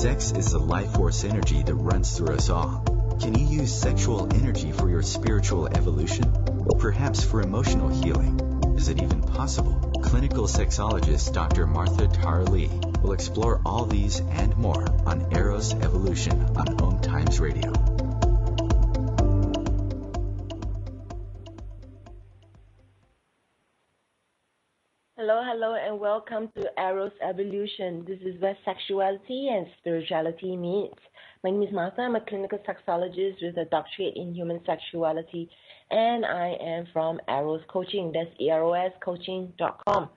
Sex is the life force energy that runs through us all. Can you use sexual energy for your spiritual evolution? Or perhaps for emotional healing? Is it even possible? Clinical sexologist Dr. Martha Tara Lee will explore all these and more on Eros Evolution on Om Times Radio. Hello, and welcome to Eros Evolution. This is where sexuality and spirituality meet. My name is Martha. I'm a clinical sexologist with a doctorate in human sexuality, and I am from Eros Coaching. That's eroscoaching.com.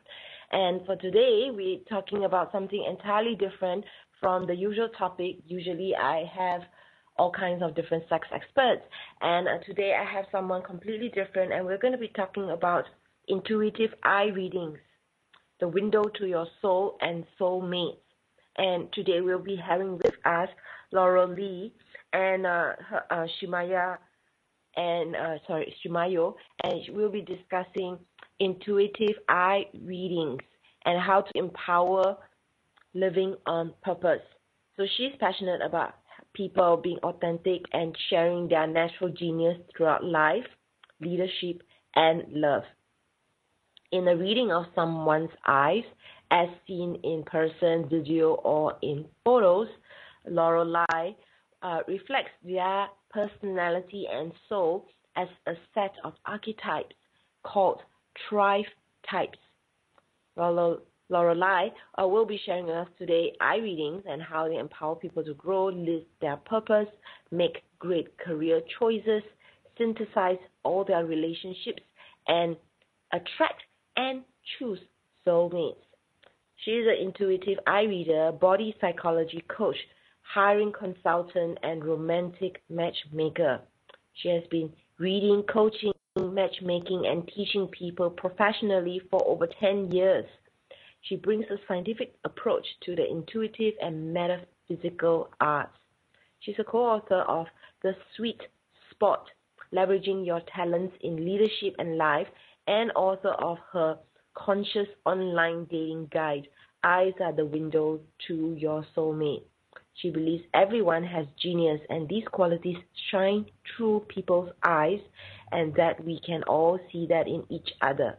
And for today, we're talking about something entirely different from the usual topic. Usually, I have all kinds of different sex experts, and uh, today I have someone completely different, and we're going to be talking about intuitive eye readings the window to your soul and soulmates. And today we'll be having with us Laurel Lee and uh, her, uh, Shimaya and uh, sorry Shimayo, and we'll be discussing intuitive eye readings and how to empower living on purpose. So she's passionate about people being authentic and sharing their natural genius throughout life, leadership, and love in a reading of someone's eyes, as seen in person, video, or in photos, Lorelei uh, reflects their personality and soul as a set of archetypes called thrive types. Lorelei uh, will be sharing with us today eye readings and how they empower people to grow, live their purpose, make great career choices, synthesize all their relationships, and attract and choose soulmates. She is an intuitive eye reader, body psychology coach, hiring consultant, and romantic matchmaker. She has been reading, coaching, matchmaking, and teaching people professionally for over 10 years. She brings a scientific approach to the intuitive and metaphysical arts. She's a co author of The Sweet Spot Leveraging Your Talents in Leadership and Life and author of her conscious online dating guide, Eyes Are the Window to Your Soulmate. She believes everyone has genius and these qualities shine through people's eyes and that we can all see that in each other.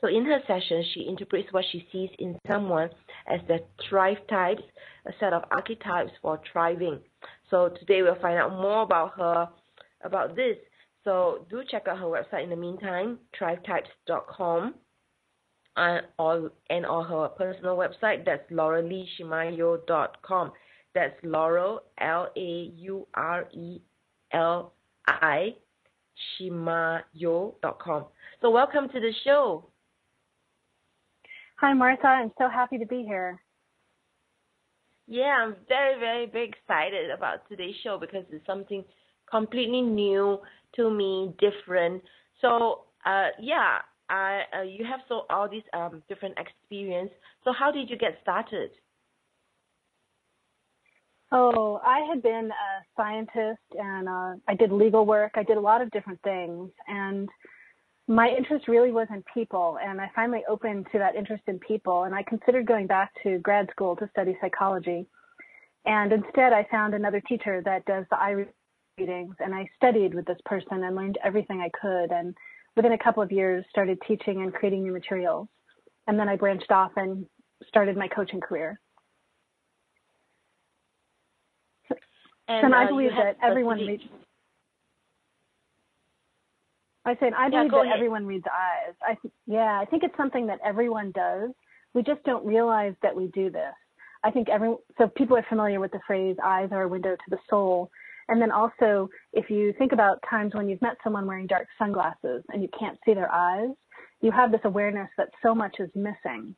So in her session, she interprets what she sees in someone as the thrive types, a set of archetypes for thriving. So today we'll find out more about her, about this, so do check out her website in the meantime, thrivetypes.com. Uh, or, and on her personal website, that's laureleeshimayo.com. That's Laurel, L A U R E L I, shimayo.com. So, welcome to the show. Hi, Martha. I'm so happy to be here. Yeah, I'm very, very, very excited about today's show because it's something completely new to me, different. So uh, yeah, I uh, you have so all these um, different experience. So how did you get started? Oh, I had been a scientist and uh, I did legal work. I did a lot of different things, and my interest really was in people. And I finally opened to that interest in people, and I considered going back to grad school to study psychology. And instead, I found another teacher that does the eye readings and I studied with this person and learned everything I could and within a couple of years started teaching and creating new materials. And then I branched off and started my coaching career. And, and uh, I believe that everyone reads. I said I believe yeah, that ahead. everyone reads eyes. I th- yeah, I think it's something that everyone does. We just don't realize that we do this. I think every so people are familiar with the phrase "eyes are a window to the soul," And then also, if you think about times when you've met someone wearing dark sunglasses and you can't see their eyes, you have this awareness that so much is missing.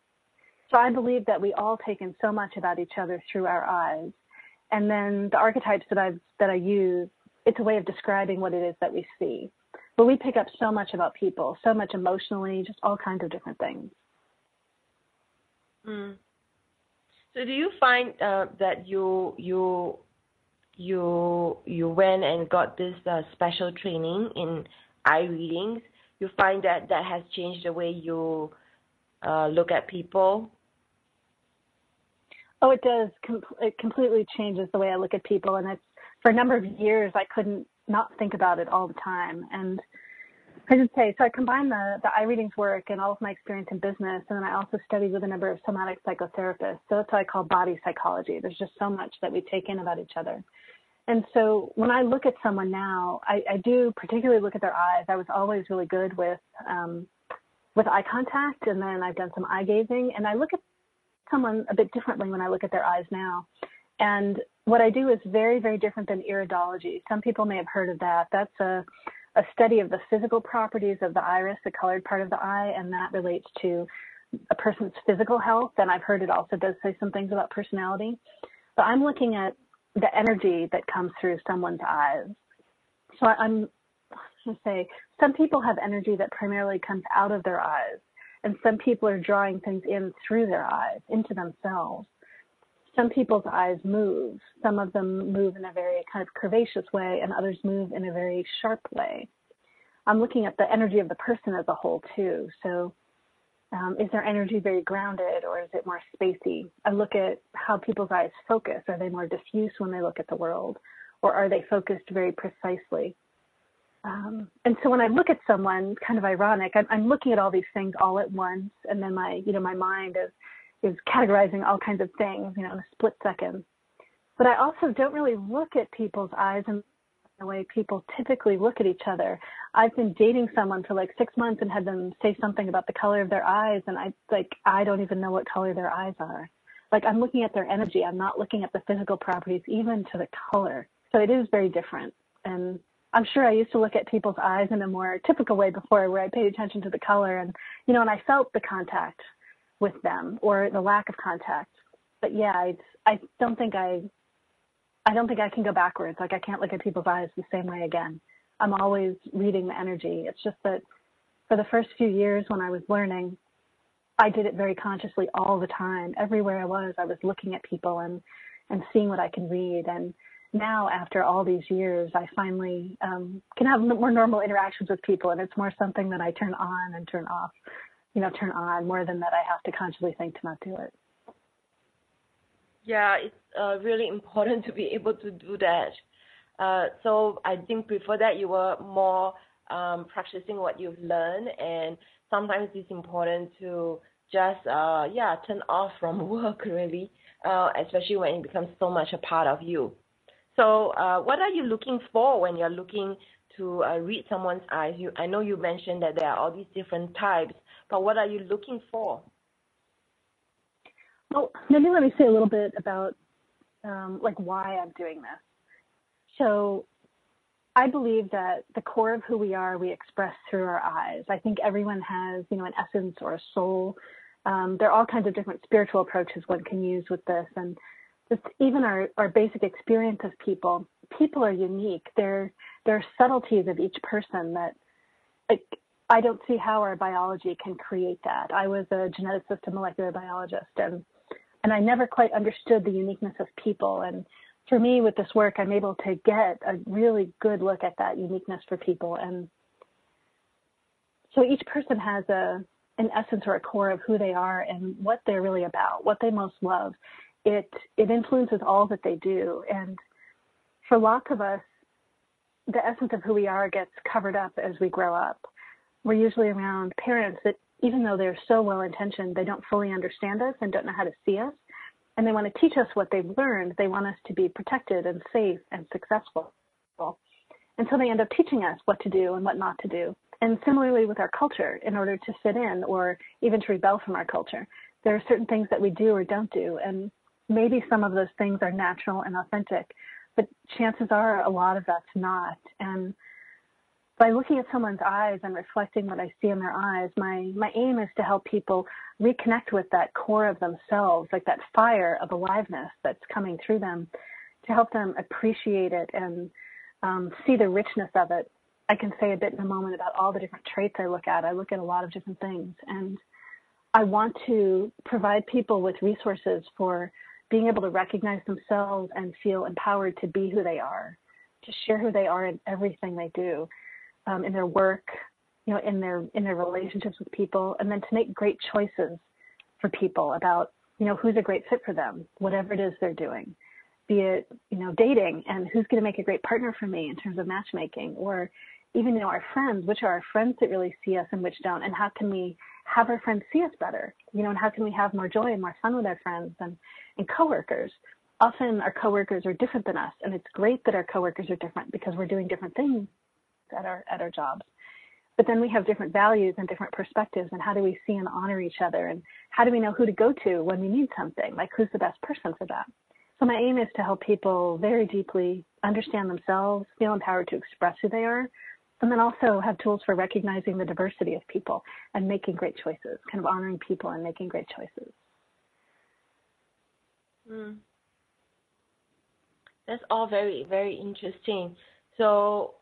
So I believe that we all take in so much about each other through our eyes. And then the archetypes that I that I use, it's a way of describing what it is that we see. But we pick up so much about people, so much emotionally, just all kinds of different things. Mm. So do you find uh, that you you you you went and got this uh, special training in eye readings? You find that that has changed the way you uh, look at people? Oh, it does. Com- it completely changes the way I look at people, and it's for a number of years I couldn't not think about it all the time. And I should say, so I combine the, the eye readings work and all of my experience in business, and then I also studied with a number of somatic psychotherapists. So that's what I call body psychology. There's just so much that we take in about each other. And so when I look at someone now, I, I do particularly look at their eyes. I was always really good with um, with eye contact, and then I've done some eye gazing, and I look at someone a bit differently when I look at their eyes now. And what I do is very, very different than iridology. Some people may have heard of that. That's a, a study of the physical properties of the iris, the colored part of the eye, and that relates to a person's physical health. And I've heard it also does say some things about personality. But I'm looking at the energy that comes through someone's eyes. So I'm going to say some people have energy that primarily comes out of their eyes, and some people are drawing things in through their eyes into themselves. Some people's eyes move. Some of them move in a very kind of curvaceous way, and others move in a very sharp way. I'm looking at the energy of the person as a whole too. So um, is their energy very grounded or is it more spacey? I look at how people's eyes focus. Are they more diffuse when they look at the world or are they focused very precisely? Um, and so when I look at someone, kind of ironic, I'm, I'm, looking at all these things all at once, and then my, you know, my mind is is categorizing all kinds of things, you know, in a split second. But I also don't really look at people's eyes in the way people typically look at each other. I've been dating someone for like six months and had them say something about the color of their eyes, and I like I don't even know what color their eyes are. Like I'm looking at their energy. I'm not looking at the physical properties, even to the color. So it is very different. And I'm sure I used to look at people's eyes in a more typical way before, where I paid attention to the color and you know, and I felt the contact with them or the lack of contact. But yeah, I I don't think I I don't think I can go backwards. Like I can't look at people's eyes the same way again. I'm always reading the energy. It's just that for the first few years when I was learning, I did it very consciously all the time. Everywhere I was, I was looking at people and and seeing what I can read. And now, after all these years, I finally um, can have more normal interactions with people, and it's more something that I turn on and turn off. You know, turn on more than that I have to consciously think to not do it. Yeah, it's uh, really important to be able to do that. Uh, so I think before that you were more um, practicing what you've learned, and sometimes it's important to just uh, yeah turn off from work really, uh, especially when it becomes so much a part of you. So uh, what are you looking for when you're looking to uh, read someone's eyes? You, I know you mentioned that there are all these different types, but what are you looking for? Well, maybe let me say a little bit about um, like why I'm doing this. So I believe that the core of who we are, we express through our eyes. I think everyone has, you know, an essence or a soul. Um, there are all kinds of different spiritual approaches one can use with this, and just even our, our basic experience of people. People are unique. There there are subtleties of each person that, like, I don't see how our biology can create that. I was a geneticist and molecular biologist, and and I never quite understood the uniqueness of people. And for me, with this work, I'm able to get a really good look at that uniqueness for people. And so each person has a an essence or a core of who they are and what they're really about, what they most love. It it influences all that they do. And for lots of us, the essence of who we are gets covered up as we grow up. We're usually around parents that even though they're so well intentioned, they don't fully understand us and don't know how to see us. And they want to teach us what they've learned. They want us to be protected and safe and successful. And so they end up teaching us what to do and what not to do. And similarly with our culture, in order to fit in or even to rebel from our culture, there are certain things that we do or don't do. And maybe some of those things are natural and authentic, but chances are a lot of that's not. And by looking at someone's eyes and reflecting what I see in their eyes, my, my aim is to help people reconnect with that core of themselves, like that fire of aliveness that's coming through them, to help them appreciate it and um, see the richness of it. I can say a bit in a moment about all the different traits I look at. I look at a lot of different things, and I want to provide people with resources for being able to recognize themselves and feel empowered to be who they are, to share who they are in everything they do um, in their work, you know, in their in their relationships with people, and then to make great choices for people about you know who's a great fit for them, whatever it is they're doing, be it you know dating and who's going to make a great partner for me in terms of matchmaking, or even you know our friends, which are our friends that really see us and which don't, and how can we have our friends see us better, you know, and how can we have more joy and more fun with our friends and and coworkers. Often our coworkers are different than us, and it's great that our coworkers are different because we're doing different things at our at our jobs. But then we have different values and different perspectives, and how do we see and honor each other, and how do we know who to go to when we need something? Like who's the best person for that? So my aim is to help people very deeply understand themselves, feel empowered to express who they are, and then also have tools for recognizing the diversity of people and making great choices, kind of honoring people and making great choices. Mm. That's all very, very interesting. So,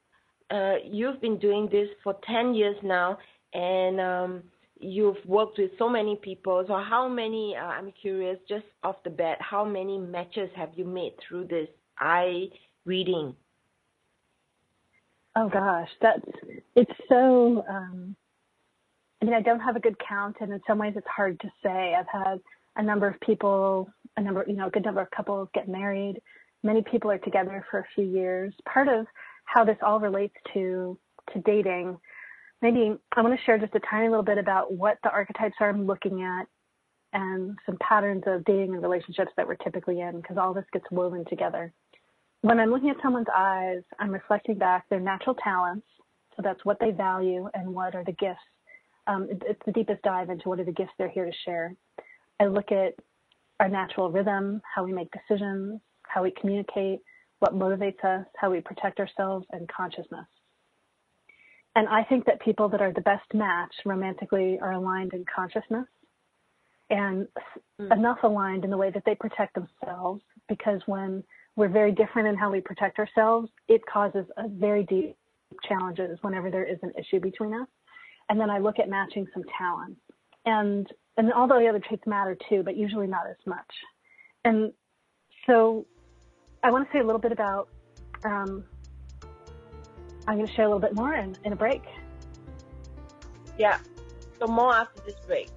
uh, you've been doing this for 10 years now, and um, you've worked with so many people. So, how many, uh, I'm curious, just off the bat, how many matches have you made through this eye reading? Oh gosh, that's it's so. Um, I mean, I don't have a good count, and in some ways, it's hard to say. I've had a number of people, a number, you know, a good number of couples get married. Many people are together for a few years. Part of how this all relates to to dating. Maybe I want to share just a tiny little bit about what the archetypes are I'm looking at and some patterns of dating and relationships that we're typically in because all this gets woven together. When I'm looking at someone's eyes, I'm reflecting back their natural talents. So that's what they value and what are the gifts. Um, it's the deepest dive into what are the gifts they're here to share. I look at our natural rhythm, how we make decisions, how we communicate, what motivates us, how we protect ourselves, and consciousness. And I think that people that are the best match romantically are aligned in consciousness and mm. enough aligned in the way that they protect themselves because when we're very different in how we protect ourselves, it causes a very deep challenges whenever there is an issue between us. And then I look at matching some talents. And and all the other traits matter too, but usually not as much. And so I want to say a little bit about, um, I'm going to share a little bit more in, in a break. Yeah. So more after this break.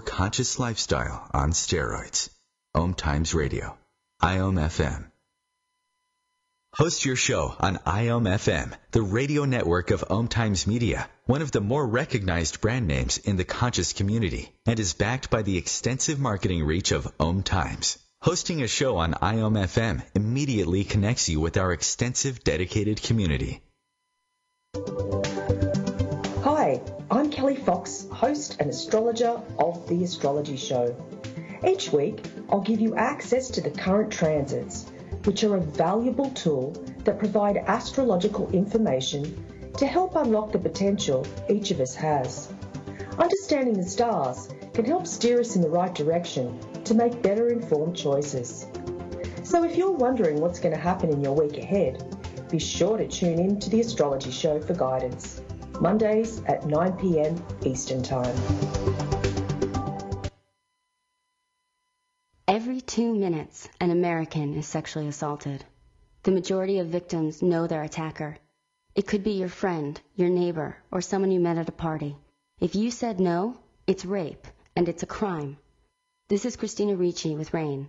Conscious lifestyle on steroids. Om Times Radio. IOM FM. Host your show on IOM FM, the radio network of Om Times Media, one of the more recognized brand names in the conscious community, and is backed by the extensive marketing reach of Om Times. Hosting a show on IOM FM immediately connects you with our extensive dedicated community. Kelly Fox, host and astrologer of The Astrology Show. Each week, I'll give you access to the current transits, which are a valuable tool that provide astrological information to help unlock the potential each of us has. Understanding the stars can help steer us in the right direction to make better informed choices. So if you're wondering what's going to happen in your week ahead, be sure to tune in to The Astrology Show for guidance. Mondays at 9 p.m. Eastern Time. Every two minutes, an American is sexually assaulted. The majority of victims know their attacker. It could be your friend, your neighbor, or someone you met at a party. If you said no, it's rape, and it's a crime. This is Christina Ricci with RAINN.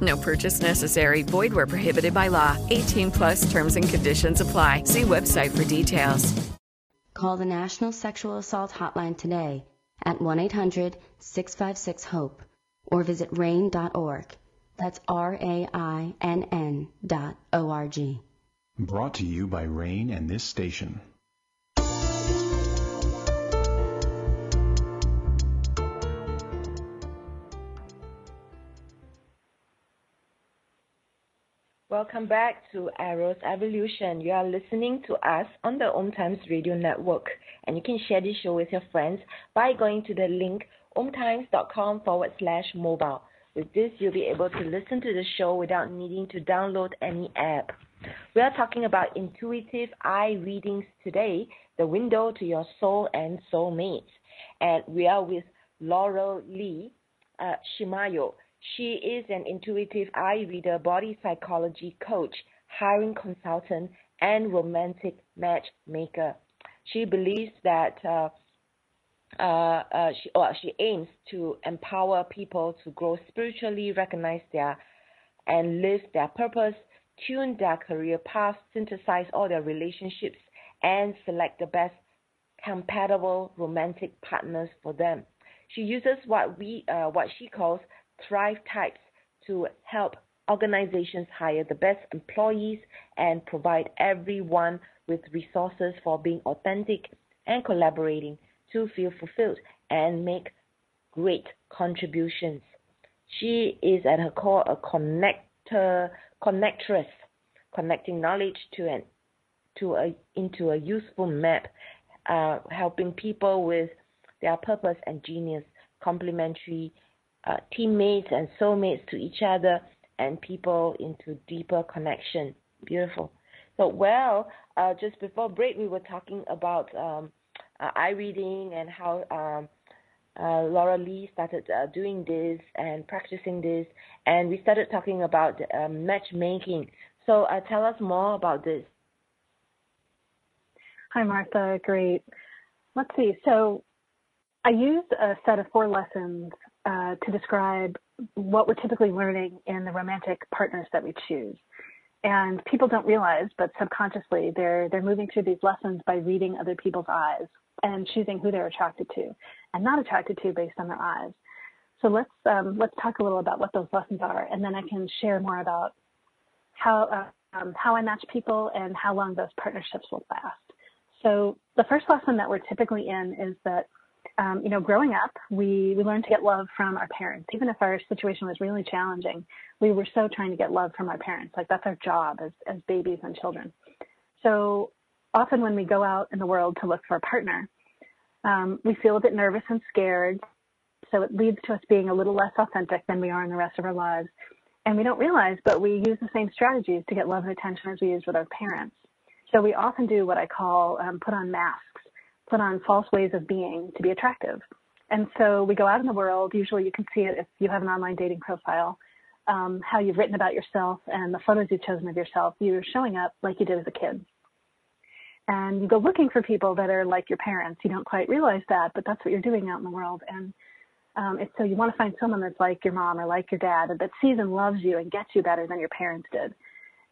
No purchase necessary. Void where prohibited by law. 18 plus terms and conditions apply. See website for details. Call the National Sexual Assault Hotline today at 1-800-656-HOPE or visit rainn.org. That's R-A-I-N-N dot O-R-G. Brought to you by Rainn and this station. Welcome back to Eros Evolution. You are listening to us on the Om Times Radio Network, and you can share this show with your friends by going to the link omtimes.com forward slash mobile. With this, you'll be able to listen to the show without needing to download any app. We are talking about intuitive eye readings today, the window to your soul and soulmates. And we are with Laurel Lee uh, Shimayo. She is an intuitive eye reader, body psychology coach, hiring consultant, and romantic matchmaker. She believes that uh, uh, uh, she, or she aims to empower people to grow spiritually, recognize their and live their purpose, tune their career path, synthesize all their relationships, and select the best compatible romantic partners for them. She uses what we uh, what she calls thrive types to help organizations hire the best employees and provide everyone with resources for being authentic and collaborating to feel fulfilled and make great contributions. She is at her core a connector, connectress, connecting knowledge to an to a into a useful map, uh, helping people with their purpose and genius, complementary uh, teammates and soulmates to each other and people into deeper connection. Beautiful. So, well, uh, just before break, we were talking about um, uh, eye reading and how um, uh, Laura Lee started uh, doing this and practicing this, and we started talking about um, matchmaking. So, uh, tell us more about this. Hi, Martha. Great. Let's see. So, I used a set of four lessons uh, to describe what we're typically learning in the romantic partners that we choose. And people don't realize, but subconsciously, they're they're moving through these lessons by reading other people's eyes and choosing who they're attracted to, and not attracted to based on their eyes. So let's um, let's talk a little about what those lessons are, and then I can share more about how uh, um, how I match people and how long those partnerships will last. So the first lesson that we're typically in is that um, you know, growing up, we, we learned to get love from our parents. Even if our situation was really challenging, we were so trying to get love from our parents. Like that's our job as, as babies and children. So often when we go out in the world to look for a partner, um, we feel a bit nervous and scared. So it leads to us being a little less authentic than we are in the rest of our lives. And we don't realize, but we use the same strategies to get love and attention as we use with our parents. So we often do what I call um, put on masks put on false ways of being to be attractive. And so we go out in the world. Usually you can see it if you have an online dating profile, um, how you've written about yourself and the photos you've chosen of yourself. You're showing up like you did as a kid. And you go looking for people that are like your parents. You don't quite realize that, but that's what you're doing out in the world. And um, it's so you want to find someone that's like your mom or like your dad, that sees and loves you and gets you better than your parents did.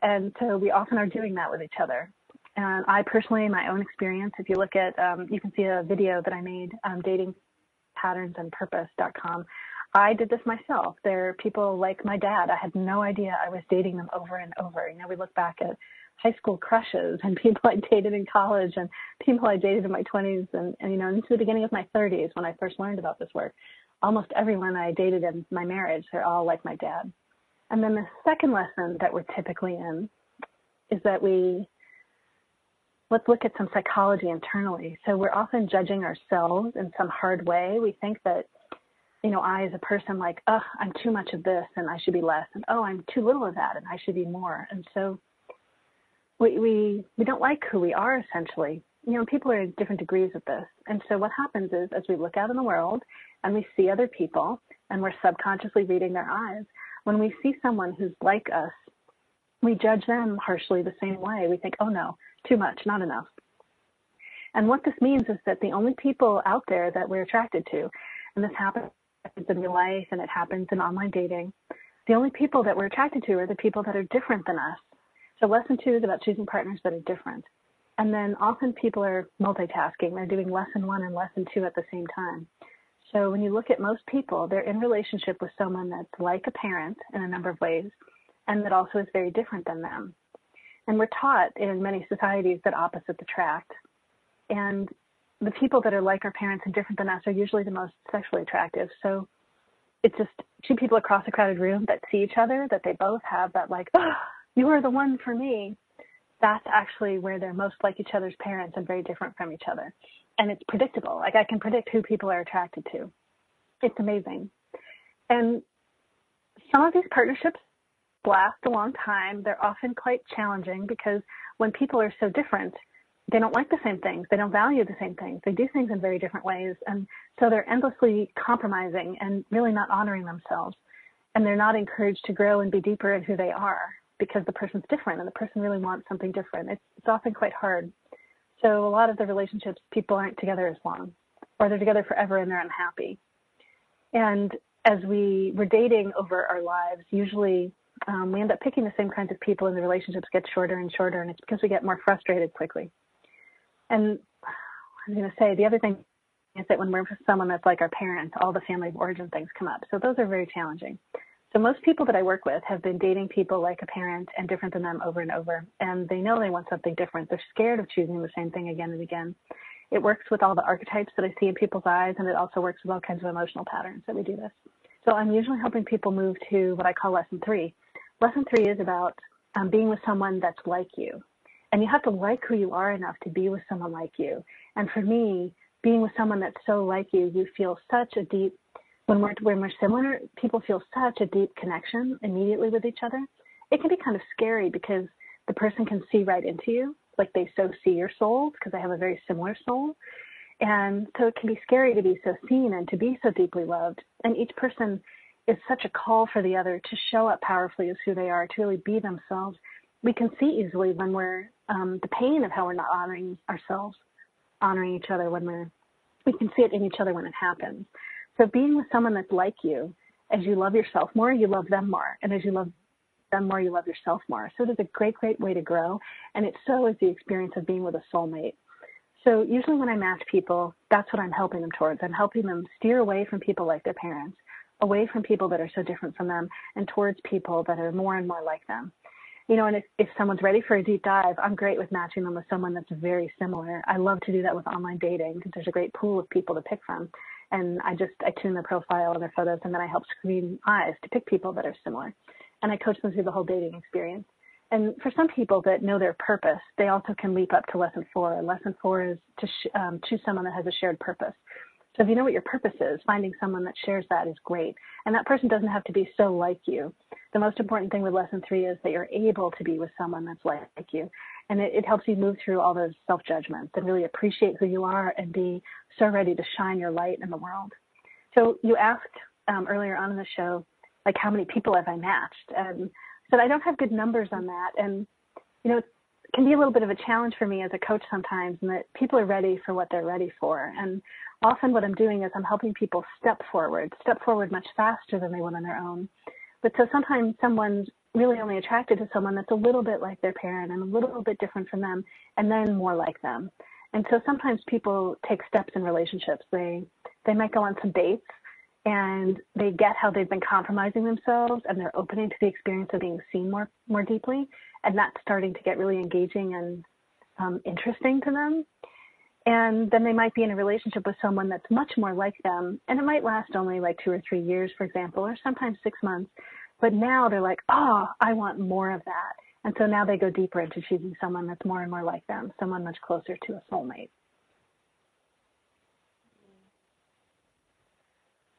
And so we often are doing that with each other. And I personally, my own experience, if you look at, um, you can see a video that I made, um, datingpatternsandpurpose.com. I did this myself. There are people like my dad. I had no idea I was dating them over and over. You know, we look back at high school crushes and people I dated in college and people I dated in my 20s and, and you know into the beginning of my 30s when I first learned about this work. Almost everyone I dated in my marriage, they're all like my dad. And then the second lesson that we're typically in is that we let's look at some psychology internally. So we're often judging ourselves in some hard way. We think that, you know, I as a person like, oh, I'm too much of this and I should be less, and oh, I'm too little of that and I should be more. And so we we we don't like who we are essentially. You know, people are in different degrees of this. And so what happens is as we look out in the world and we see other people and we're subconsciously reading their eyes, when we see someone who's like us, we judge them harshly the same way. We think, oh no, too much, not enough. And what this means is that the only people out there that we're attracted to, and this happens in real life and it happens in online dating, the only people that we're attracted to are the people that are different than us. So lesson two is about choosing partners that are different. And then often people are multitasking. They're doing lesson one and lesson two at the same time. So when you look at most people, they're in relationship with someone that's like a parent in a number of ways and that also is very different than them. And we're taught in many societies that opposites attract. And the people that are like our parents and different than us are usually the most sexually attractive. So it's just two people across a crowded room that see each other, that they both have that like, oh, you are the one for me. That's actually where they're most like each other's parents and very different from each other. And it's predictable. Like I can predict who people are attracted to. It's amazing. And some of these partnerships last a long time. They're often quite challenging because when people are so different, they don't like the same things. They don't value the same things. They do things in very different ways. And so they're endlessly compromising and really not honoring themselves. And they're not encouraged to grow and be deeper in who they are because the person's different and the person really wants something different. It's, it's often quite hard. So a lot of the relationships, people aren't together as long or they're together forever and they're unhappy. And as we were dating over our lives, usually um, we end up picking the same kinds of people and the relationships get shorter and shorter and it's because we get more frustrated quickly. And I was going to say the other thing is that when we're with someone that's like our parent, all the family of origin things come up. So those are very challenging. So most people that I work with have been dating people like a parent and different than them over and over, and they know they want something different. They're scared of choosing the same thing again and again. It works with all the archetypes that I see in people's eyes, and it also works with all kinds of emotional patterns that we do this. So I'm usually helping people move to what I call lesson three, lesson three is about um, being with someone that's like you. And you have to like who you are enough to be with someone like you. And for me, being with someone that's so like you, you feel such a deep, when we're, when we're similar, people feel such a deep connection immediately with each other. It can be kind of scary because the person can see right into you, like they so see your soul because they have a very similar soul. And so it can be scary to be so seen and to be so deeply loved. And each person is such a call for the other to show up powerfully as who they are, to really be themselves. We can see easily when we're um, the pain of how we're not honoring ourselves, honoring each other when we're, we can see it in each other when it happens. So being with someone that's like you, as you love yourself more, you love them more. And as you love them more, you love yourself more. So it is a great, great way to grow. And it so is the experience of being with a soulmate. So usually when I match people, that's what I'm helping them towards. I'm helping them steer away from people like their parents away from people that are so different from them and towards people that are more and more like them. You know, and if, if someone's ready for a deep dive, I'm great with matching them with someone that's very similar. I love to do that with online dating because there's a great pool of people to pick from. And I just, I tune their profile and their photos and then I help screen eyes to pick people that are similar. And I coach them through the whole dating experience. And for some people that know their purpose, they also can leap up to lesson four. And lesson four is to sh- um, choose someone that has a shared purpose. So if you know what your purpose is, finding someone that shares that is great. And that person doesn't have to be so like you. The most important thing with lesson three is that you're able to be with someone that's like you. And it, it helps you move through all those self judgments and really appreciate who you are and be so ready to shine your light in the world. So you asked um, earlier on in the show, like how many people have I matched? And said I don't have good numbers on that. And you know, it can be a little bit of a challenge for me as a coach sometimes, and that people are ready for what they're ready for. And often what I'm doing is I'm helping people step forward, step forward much faster than they would on their own. But so sometimes someone's really only attracted to someone that's a little bit like their parent and a little bit different from them and then more like them. And so sometimes people take steps in relationships. They they might go on some dates and they get how they've been compromising themselves and they're opening to the experience of being seen more more deeply and that's starting to get really engaging and um, interesting to them and then they might be in a relationship with someone that's much more like them and it might last only like two or three years for example or sometimes six months but now they're like oh i want more of that and so now they go deeper into choosing someone that's more and more like them someone much closer to a soulmate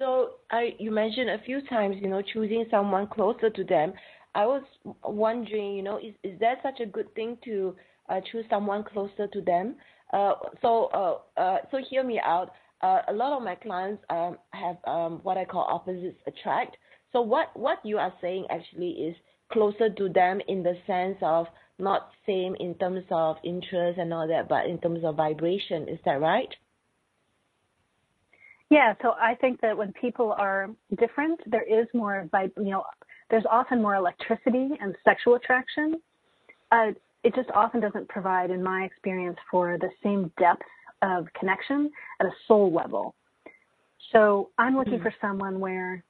So I, you mentioned a few times, you know, choosing someone closer to them. I was wondering, you know, is is that such a good thing to uh, choose someone closer to them? Uh, so uh, uh, so hear me out. A lot of my clients um, have um, what I call opposites attract. So what what you are saying actually is closer to them in the sense of not same in terms of interest and all that, but in terms of vibration. Is that right? Yeah, so I think that when people are different, there is more, you know, there's often more electricity and sexual attraction. Uh, it just often doesn't provide, in my experience, for the same depth of connection at a soul level. So I'm looking mm-hmm. for someone where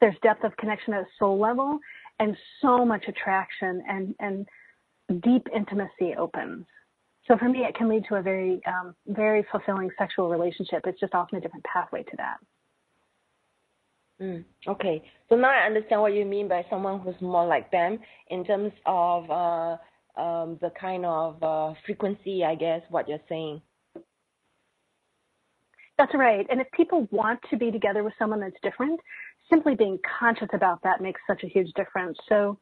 there's depth of connection at a soul level and so much attraction and, and deep intimacy opens. So for me, it can lead to a very, um, very fulfilling sexual relationship. It's just often a different pathway to that. Mm, okay, so now I understand what you mean by someone who's more like them in terms of uh, um, the kind of uh, frequency, I guess, what you're saying. That's right. And if people want to be together with someone that's different, simply being conscious about that makes such a huge difference. So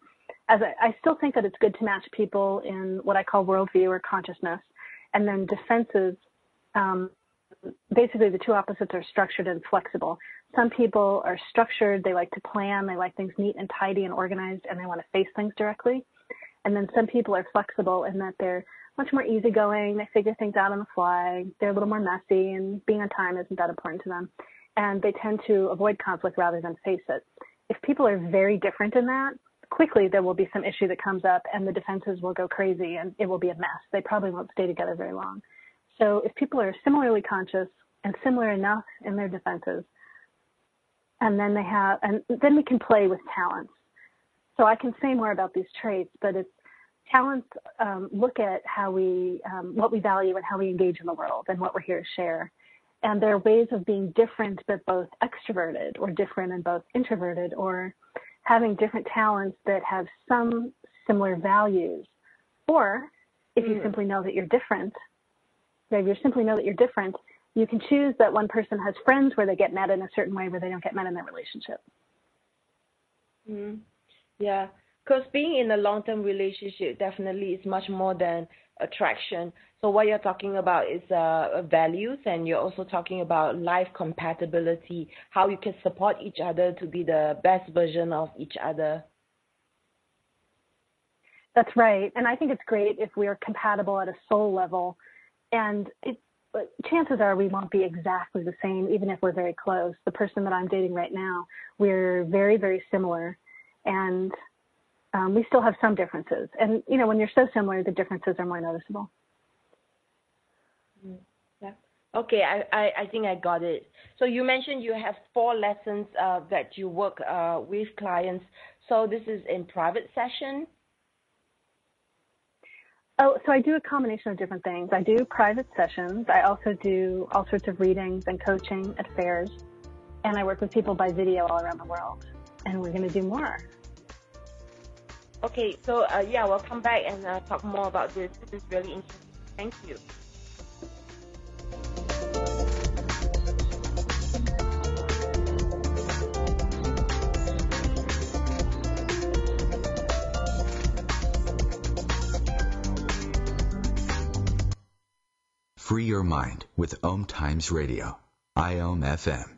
as I, I still think that it's good to match people in what I call worldview or consciousness, and then defenses. Um, basically, the two opposites are structured and flexible. Some people are structured; they like to plan, they like things neat and tidy and organized, and they want to face things directly. And then some people are flexible in that they're much more easygoing. They figure things out on the fly. They're a little more messy, and being on time isn't that important to them. And they tend to avoid conflict rather than face it. If people are very different in that, quickly there will be some issue that comes up and the defenses will go crazy and it will be a mess. They probably won't stay together very long. So if people are similarly conscious and similar enough in their defenses, and then they have, and then we can play with talents. So I can say more about these traits, but it's talents um, look at how we, um, what we value and how we engage in the world and what we're here to share. And there are ways of being different, but both extroverted or different and both introverted or having different talents that have some similar values. Or if you mm. simply know that you're different, if you simply know that you're different, you can choose that one person has friends where they get met in a certain way where they don't get met in their relationship. Mm. Yeah, because being in a long-term relationship definitely is much more than attraction. So what you're talking about is uh, values, and you're also talking about life compatibility, how you can support each other to be the best version of each other. That's right, and I think it's great if we are compatible at a soul level, and it, chances are we won't be exactly the same, even if we're very close. The person that I'm dating right now, we're very, very similar, and um, we still have some differences. And you know, when you're so similar, the differences are more noticeable. Mm, yeah. Okay, I, I, I think I got it. So you mentioned you have four lessons uh, that you work uh, with clients. So this is in private session. Oh, so I do a combination of different things. I do private sessions. I also do all sorts of readings and coaching at fairs. And I work with people by video all around the world. And we're going to do more. Okay, so uh, yeah, we'll come back and uh, talk more about this. This is really interesting. Thank you. Free your mind with Om Times Radio, IOM FM.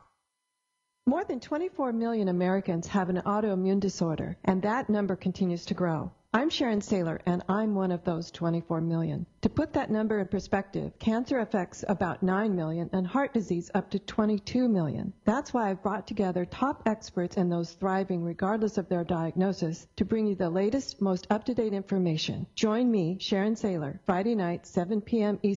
More than 24 million Americans have an autoimmune disorder, and that number continues to grow. I'm Sharon Saylor, and I'm one of those 24 million. To put that number in perspective, cancer affects about 9 million and heart disease up to 22 million. That's why I've brought together top experts and those thriving regardless of their diagnosis to bring you the latest, most up-to-date information. Join me, Sharon Saylor, Friday night, 7 p.m. Eastern.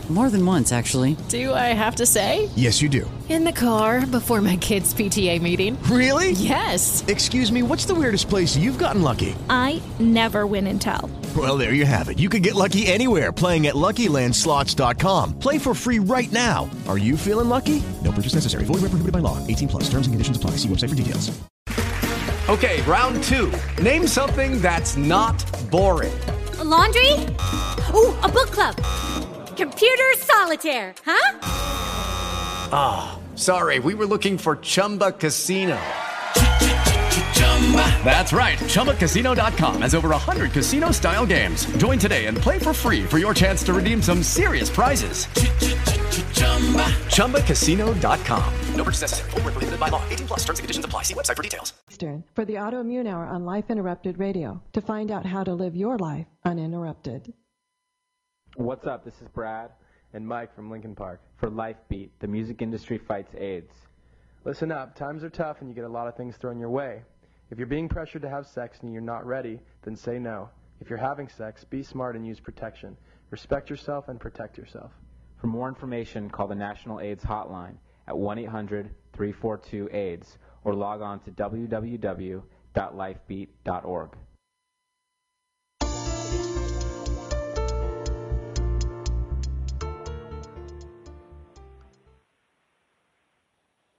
More than once, actually. Do I have to say? Yes, you do. In the car before my kids' PTA meeting. Really? Yes. Excuse me, what's the weirdest place you've gotten lucky? I never win and tell. Well, there you have it. You can get lucky anywhere playing at LuckyLandSlots.com. Play for free right now. Are you feeling lucky? No purchase necessary. Void where prohibited by law. 18 plus. Terms and conditions apply. See website for details. Okay, round two. Name something that's not boring. A laundry? Ooh, a book club. Computer solitaire, huh? Ah, oh, sorry. We were looking for Chumba Casino. That's right. ChumbaCasino.com has over 100 casino style games. Join today and play for free for your chance to redeem some serious prizes. ChumbaCasino.com. No purchase necessary. Full prohibited by law. 18 plus terms and conditions apply. See website for details. Eastern for the Autoimmune Hour on Life Interrupted Radio to find out how to live your life uninterrupted. What's up? This is Brad and Mike from Linkin Park for Lifebeat, the music industry fights AIDS. Listen up, times are tough and you get a lot of things thrown your way. If you're being pressured to have sex and you're not ready, then say no. If you're having sex, be smart and use protection. Respect yourself and protect yourself. For more information, call the National AIDS Hotline at 1-800-342-AIDS or log on to www.lifebeat.org.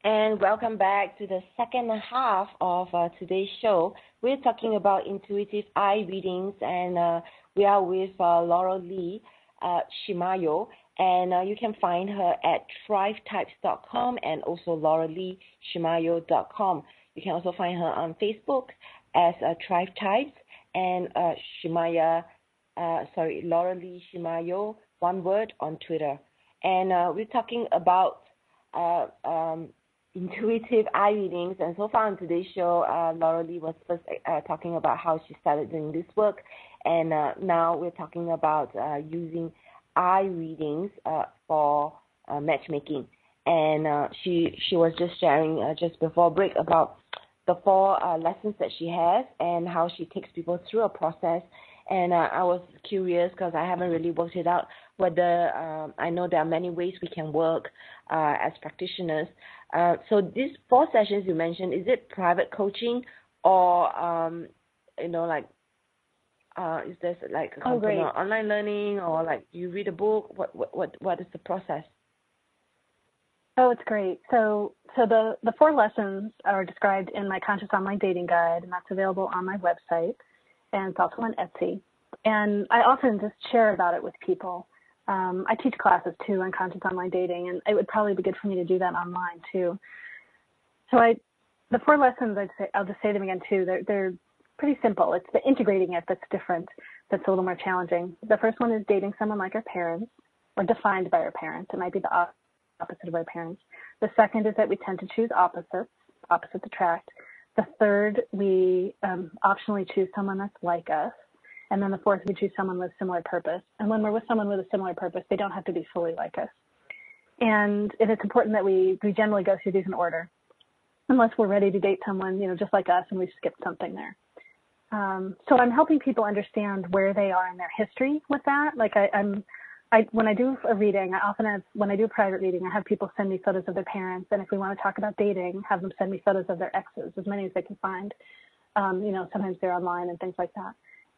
And welcome back to the second half of uh, today's show. We're talking about intuitive eye readings, and uh, we are with uh, Laura Lee uh, Shimayo. And uh, you can find her at thrivetypes.com and also lauraleeshimayo.com. You can also find her on Facebook as uh, Thrive Types and uh, Shimaya, sorry, Laura Lee Shimayo, one word on Twitter. And we're talking about um, intuitive eye readings. And so far on today's show, uh, Laura Lee was first uh, talking about how she started doing this work, and uh, now we're talking about uh, using eye readings uh, for uh, matchmaking. And she she was just sharing just before break about the four lessons that she has and how she takes people through a process. And I was curious because I haven't really worked it out whether um, I know there are many ways we can work as practitioners. Uh, so these four sessions you mentioned, is it private coaching or um, you know like uh, is this like a oh, online learning or like you read a book? What what what what is the process? Oh, it's great. So so the the four lessons are described in my Conscious Online Dating Guide, and that's available on my website, and it's also on Etsy. And I often just share about it with people um, I teach classes too on conscious online dating, and it would probably be good for me to do that online too. So I, the four lessons I'd say I'll just say them again too. They're they're pretty simple. It's the integrating it that's different, that's a little more challenging. The first one is dating someone like our parents, or defined by our parents. It might be the opposite of our parents. The second is that we tend to choose opposites. Opposites attract. The third, we um, optionally choose someone that's like us. And then the fourth, we choose someone with similar purpose. And when we're with someone with a similar purpose, they don't have to be fully like us. And it's important that we, we generally go through these in order, unless we're ready to date someone, you know, just like us and we've skipped something there. Um, so I'm helping people understand where they are in their history with that. Like I, I'm, I, when I do a reading, I often have, when I do a private reading, I have people send me photos of their parents. And if we want to talk about dating, have them send me photos of their exes, as many as they can find. Um, you know, sometimes they're online and things like that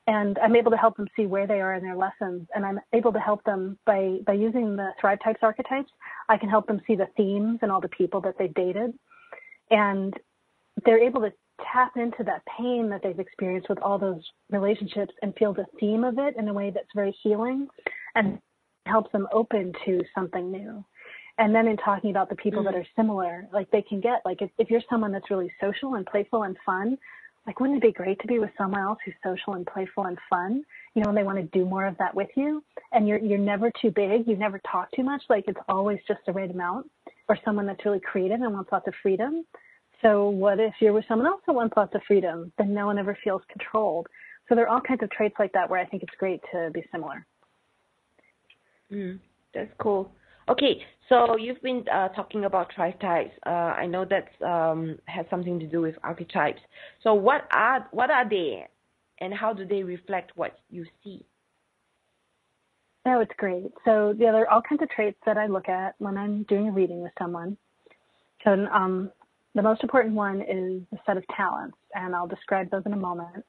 and I'm able to help them see where they are in their lessons. And I'm able to help them by, by using the Thrive Types archetypes. I can help them see the themes and all the people that they've dated. And they're able to tap into that pain that they've experienced with all those relationships and feel the theme of it in a way that's very healing and helps them open to something new. And then in talking about the people mm that are similar, like they can get, like if, if you're someone that's really social and playful and fun, like wouldn't it be great to be with someone else who's social and playful and fun you know, and they want to do more of that with you. And you're you're never too big. You never talk too much. Like it's always just the right amount. Or someone that's really creative and wants lots of freedom. So what if you're with someone else that wants lots of freedom? Then no one ever feels controlled. So there are all kinds of traits like that where I think it's great to be similar. Mm, that's cool. Okay, so you've been uh, talking about thrive types. Uh, I know that um, has something to do with archetypes. So what are what are they, and how do they reflect what you see? No, it's great. So yeah, there are all kinds of traits that I look at when I'm doing a reading with someone. So um, the most important one is a set of talents, and I'll describe those in a moment.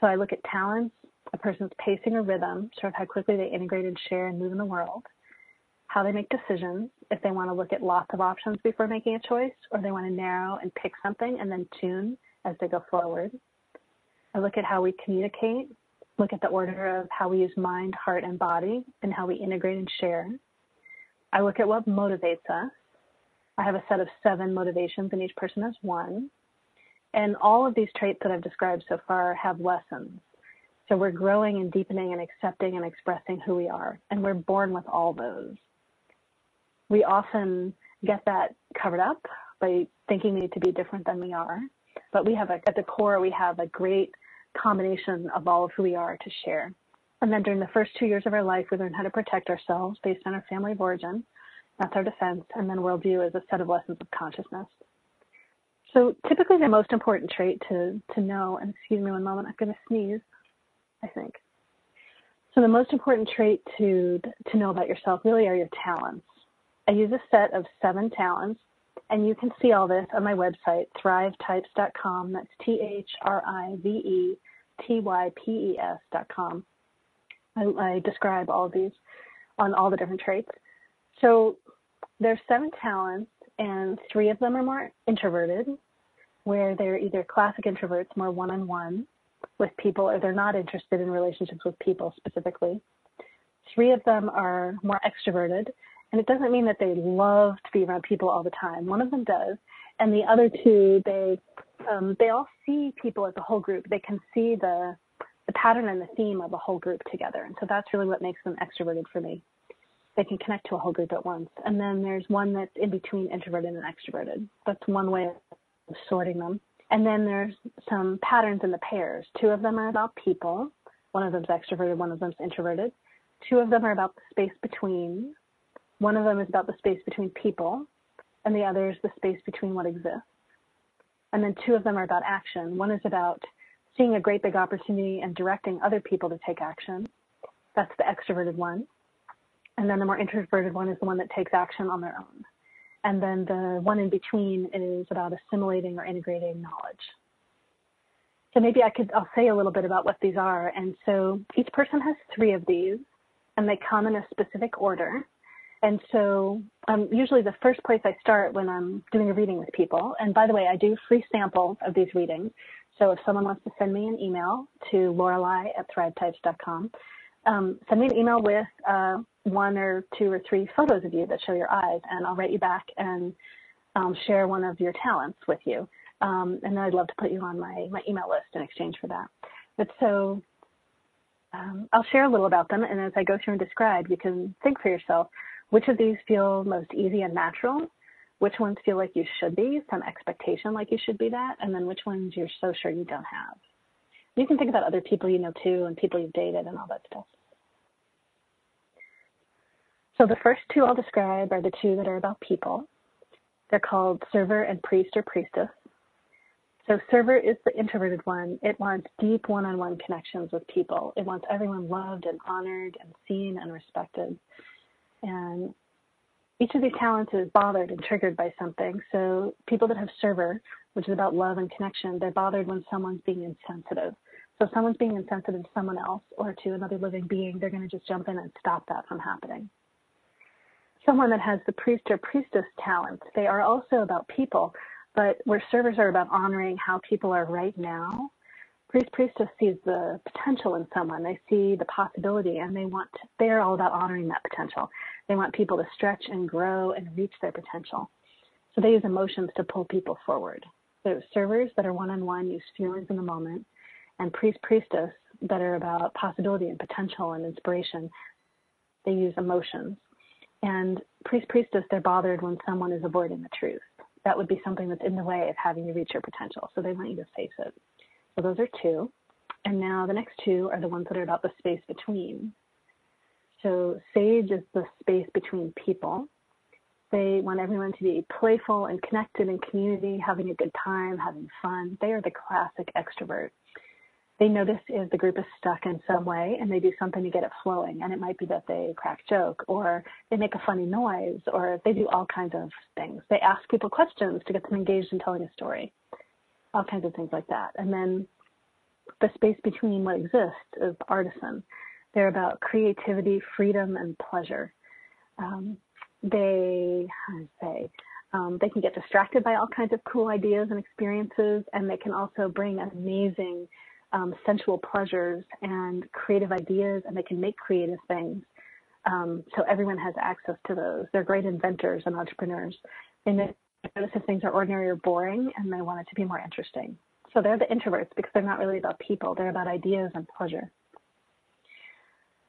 So I look at talents, a person's pacing or rhythm, sort of how quickly they integrate and share and move in the world, how they make decisions, if they want to look at lots of options before making a choice, or they want to narrow and pick something and then tune as they go forward. I look at how we communicate, look at the order of how we use mind, heart, and body, and how we integrate and share. I look at what motivates us. I have a set of seven motivations, and each person has one. And all of these traits that I've described so far have lessons. So we're growing and deepening and accepting and expressing who we are. And we're born with all those. We often get that covered up by thinking we need to be different than we are. But we have a, at the core, we have a great combination of all of who we are to share. And then during the first two years of our life, we learn how to protect ourselves based on our family of origin. That's our defense. And then worldview is a set of lessons of consciousness. So typically the most important trait to, to know, and excuse me one moment, I'm going to sneeze, I think. So the most important trait to, to know about yourself really are your talents. I use a set of seven talents, and you can see all this on my website, thrivetypes.com. That's T-H-R-I-V-E-T-Y-P-E-S.com. I, I describe all of these on all the different traits. So there's seven talents, and three of them are more introverted, where they're either classic introverts, more one-on-one with people, or they're not interested in relationships with people specifically. Three of them are more extroverted, and it doesn't mean that they love to be around people all the time. One of them does, and the other two, they um, they all see people as a whole group. They can see the the pattern and the theme of a whole group together, and so that's really what makes them extroverted for me they can connect to a whole group at once. And then there's one that's in between introverted and extroverted. That's one way of sorting them. And then there's some patterns in the pairs. Two of them are about people. One of them's extroverted, one of them's introverted. Two of them are about the space between. One of them is about the space between people, and the other is the space between what exists. And then two of them are about action. One is about seeing a great big opportunity and directing other people to take action. That's the extroverted one. And then the more introverted one is the one that takes action on their own. And then the one in between is about assimilating or integrating knowledge. So maybe I could, I'll say a little bit about what these are. And so each person has three of these and they come in a specific order. And so um, usually the first place I start when I'm doing a reading with people, and by the way, I do free samples of these readings. So if someone wants to send me an email to Laura Lee at thrivetypes.com, um, send me an email with uh, one or two or three photos of you that show your eyes, and I'll write you back and um, share one of your talents with you. Um, and then I'd love to put you on my, my email list in exchange for that. But so um, I'll share a little about them, and as I go through and describe, you can think for yourself which of these feel most easy and natural, which ones feel like you should be, some expectation like you should be that, and then which ones you're so sure you don't have. You can think about other people you know too, and people you've dated, and all that stuff. So the first two I'll describe are the two that are about people. They're called server and priest or priestess. So server is the introverted one. It wants deep one-on-one connections with people. It wants everyone loved and honored and seen and respected. And each of these talents is bothered and triggered by something. So people that have server, which is about love and connection, they're bothered when someone's being insensitive. So if someone's being insensitive to someone else or to another living being, they're going to just jump in and stop that from happening someone that has the priest or priestess talents. They are also about people, but where servers are about honoring how people are right now, priest priestess sees the potential in someone. They see the possibility, and they want. To, they are all about honoring that potential. They want people to stretch and grow and reach their potential. So they use emotions to pull people forward. So servers that are one-on-one use feelings in the moment, and priest priestess that are about possibility and potential and inspiration, they use emotions. And priest priestess, they're bothered when someone is avoiding the truth. That would be something that's in the way of having you reach your potential. So they want you to face it. So those are two. And now the next two are the ones that are about the space between. So sage is the space between people. They want everyone to be playful and connected in community, having a good time, having fun. They are the classic extrovert. They notice if the group is stuck in some way and they do something to get it flowing. And it might be that they crack joke or they make a funny noise or they do all kinds of things. They ask people questions to get them engaged in telling a story. All kinds of things like that. And then the space between what exists is artisan. They're about creativity, freedom, and pleasure. Um, they, say, um, they can get distracted by all kinds of cool ideas and experiences, and they can also bring amazing um, sensual pleasures and creative ideas, and they can make creative things. Um, so everyone has access to those. They're great inventors and entrepreneurs. They notice if things are ordinary or boring, and they want it to be more interesting. So they're the introverts because they're not really about people. They're about ideas and pleasure.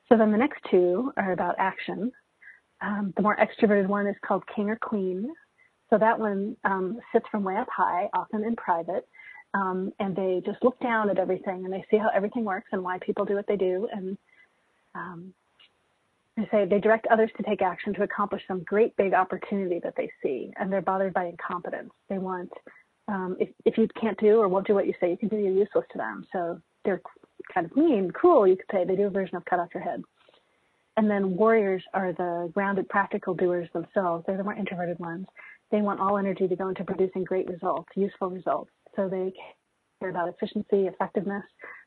So then the next two are about action. Um, the more extroverted one is called king or queen. So that one um, sits from way up high, often in private, um, and they just look down at everything and they see how everything works and why people do what they do. And um, they say they direct others to take action to accomplish some great big opportunity that they see, and they're bothered by incompetence. They want um, if if you can't do or won't do what you say you can do, you're useless to them. So they're kind of mean, cruel, you could say. They do a version of cut off your head. And then warriors are the grounded, practical doers themselves. They're the more introverted ones. They want all energy to go into producing great results, useful results. So they care about efficiency, effectiveness.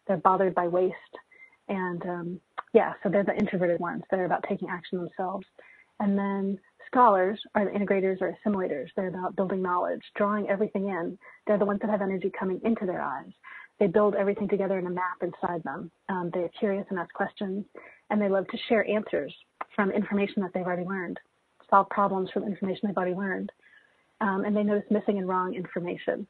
They're bothered by waste. And um, yeah, so they're the introverted ones. They're about taking action themselves. And then scholars are the integrators or assimilators. They're about building knowledge, drawing everything in. They're the ones that have energy coming into their eyes. They build everything together in a map inside them. Um, they're curious and ask questions, and they love to share answers from information that they've already learned, solve problems from information they've already learned. Um, and they notice missing and wrong information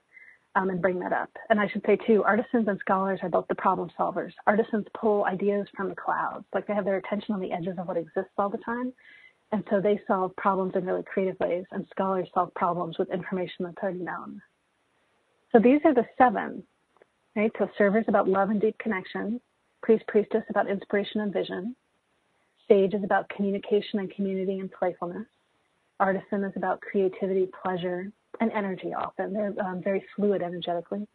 um, and bring that up. And I should say, too, artisans and scholars are both the problem solvers. Artisans pull ideas from the clouds, like they have their attention on the edges of what exists all the time. And so they solve problems in really creative ways, and scholars solve problems with information that's already known. So these are the seven Right? So server is about love and deep connection. Priest, priestess about inspiration and vision. Sage is about communication and community and playfulness. Artisan is about creativity, pleasure, and energy often. They're um, very fluid energetically.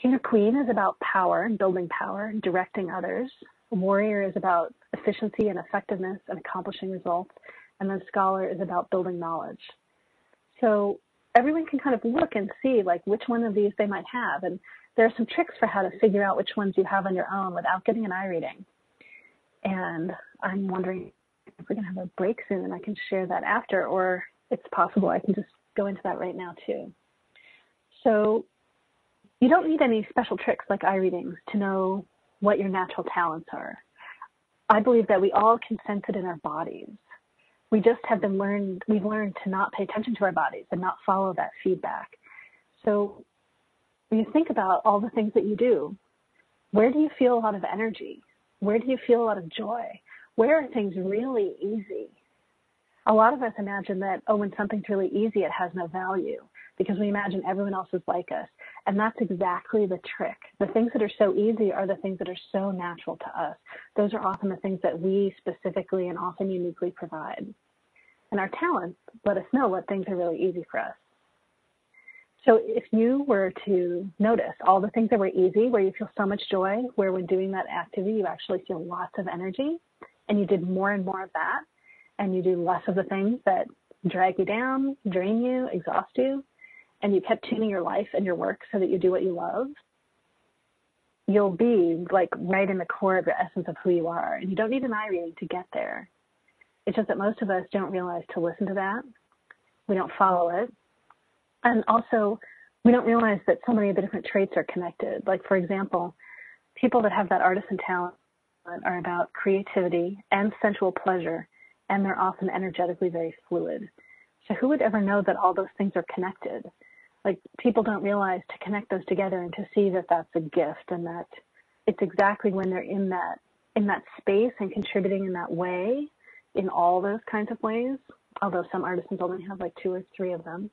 King or queen is about power and building power and directing others. Warrior is about efficiency and effectiveness and accomplishing results. And then scholar is about building knowledge. So everyone can kind of look and see like which one of these they might have. And there are some tricks for how to figure out which ones you have on your own without getting an eye reading. And I'm wondering if we're going to have a break soon and I can share that after, or it's possible I can just go into that right now too. So you don't need any special tricks like eye readings to know what your natural talents are. I believe that we all can sense it in our bodies. We just have been learned, we've learned to not pay attention to our bodies and not follow that feedback. So you think about all the things that you do, where do you feel a lot of energy? Where do you feel a lot of joy? Where are things really easy? A lot of us imagine that, oh, when something's really easy, it has no value because we imagine everyone else is like us. And that's exactly the trick. The things that are so easy are the things that are so natural to us. Those are often the things that we specifically and often uniquely provide. And our talents let us know what things are really easy for us. So if you were to notice all the things that were easy, where you feel so much joy, where when doing that activity you actually feel lots of energy, and you did more and more of that, and you do less of the things that drag you down, drain you, exhaust you, and you kept tuning your life and your work so that you do what you love, you'll be like right in the core of your essence of who you are. And you don't need an eye reading to get there. It's just that most of us don't realize to listen to that. We don't follow it and also we don't realize that so many of the different traits are connected. Like for example, people that have that artisan talent are about creativity and sensual pleasure, and they're often energetically very fluid. So who would ever know that all those things are connected? Like people don't realize to connect those together and to see that that's a gift and that it's exactly when they're in that in that space and contributing in that way, in all those kinds of ways. Although some artisans only have like two or three of them,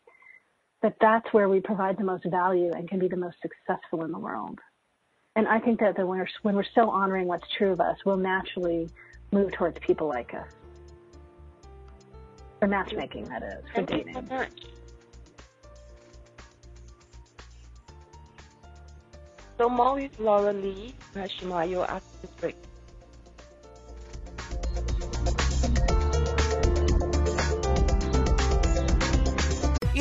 that that's where we provide the most value and can be the most successful in the world. And I think that, that when, we're, when we're still honoring what's true of us, we'll naturally move towards people like us. For matchmaking, that is, for Thank dating. you so much. So more Laura Lee, Shimayo after this break.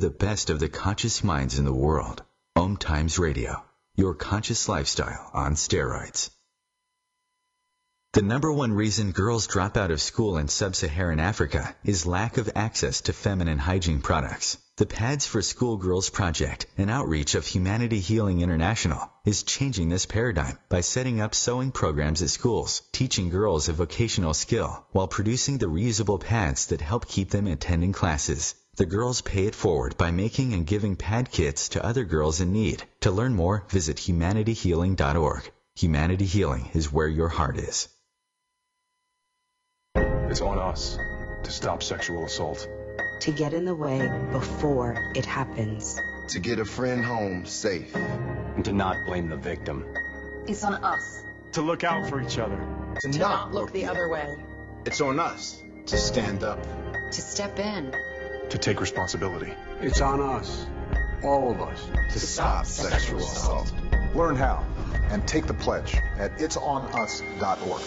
The best of the conscious minds in the world. Om Times Radio. Your conscious lifestyle on steroids. The number one reason girls drop out of school in sub-Saharan Africa is lack of access to feminine hygiene products. The Pads for Schoolgirls Project, an outreach of Humanity Healing International, is changing this paradigm by setting up sewing programs at schools, teaching girls a vocational skill, while producing the reusable pads that help keep them attending classes. The girls pay it forward by making and giving pad kits to other girls in need. To learn more, visit humanityhealing.org. Humanity Healing is where your heart is. It's on us to stop sexual assault. to get in the way before it happens. To get a friend home safe. And to not blame the victim. It's on us. To look out for each other. To, not look the other way. It's on us to stand up. To step in. To take responsibility. It's on us, all of us, to stop sexual assault. Learn how and take the pledge at itsonus.org.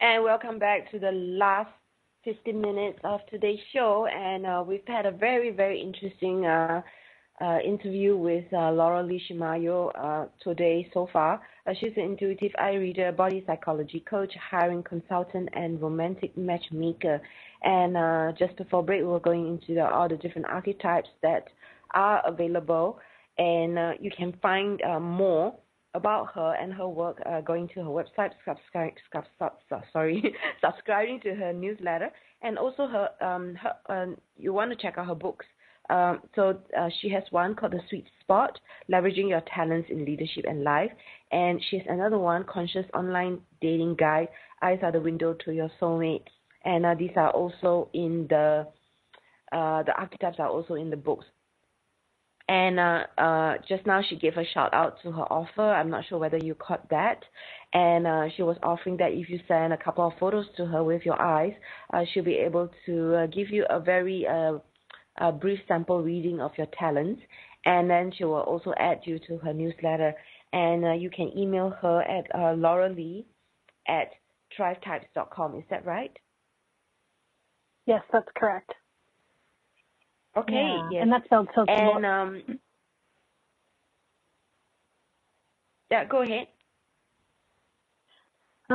And welcome back to the last 15 minutes of today's show. And uh, we've had a very, very interesting uh, uh, interview with uh, Laura Lee Shimayo uh, today so far. Uh, she's an intuitive eye reader, body psychology coach, hiring consultant, and romantic matchmaker. And uh, just before break, we're going into the, all the different archetypes that are available. And uh, you can find more about her and her work going to her website, subscribe, sub, sub, sub, sorry, subscribing to her newsletter, and also her, um, her um, you want to check out her books. Um, so uh, she has one called The Sweet Spot, Leveraging Your Talents in Leadership and Life, and she has another one, Conscious Online Dating Guide, Eyes Are the Window to Your Soulmate, and uh, these are also in the, uh, the archetypes are also in the books. And uh, uh, just now she gave a shout out to her offer. I'm not sure whether you caught that. And uh, she was offering that if you send a couple of photos to her with your eyes, she'll be able to give you a very a brief sample reading of your talents. And then she will also add you to her newsletter. And uh, you can email her at uh, Laura Lee at thrivetypes.com. Is that right? Yes, that's correct. Okay, Yeah, yes. and that's spelled so And um, yeah, go ahead.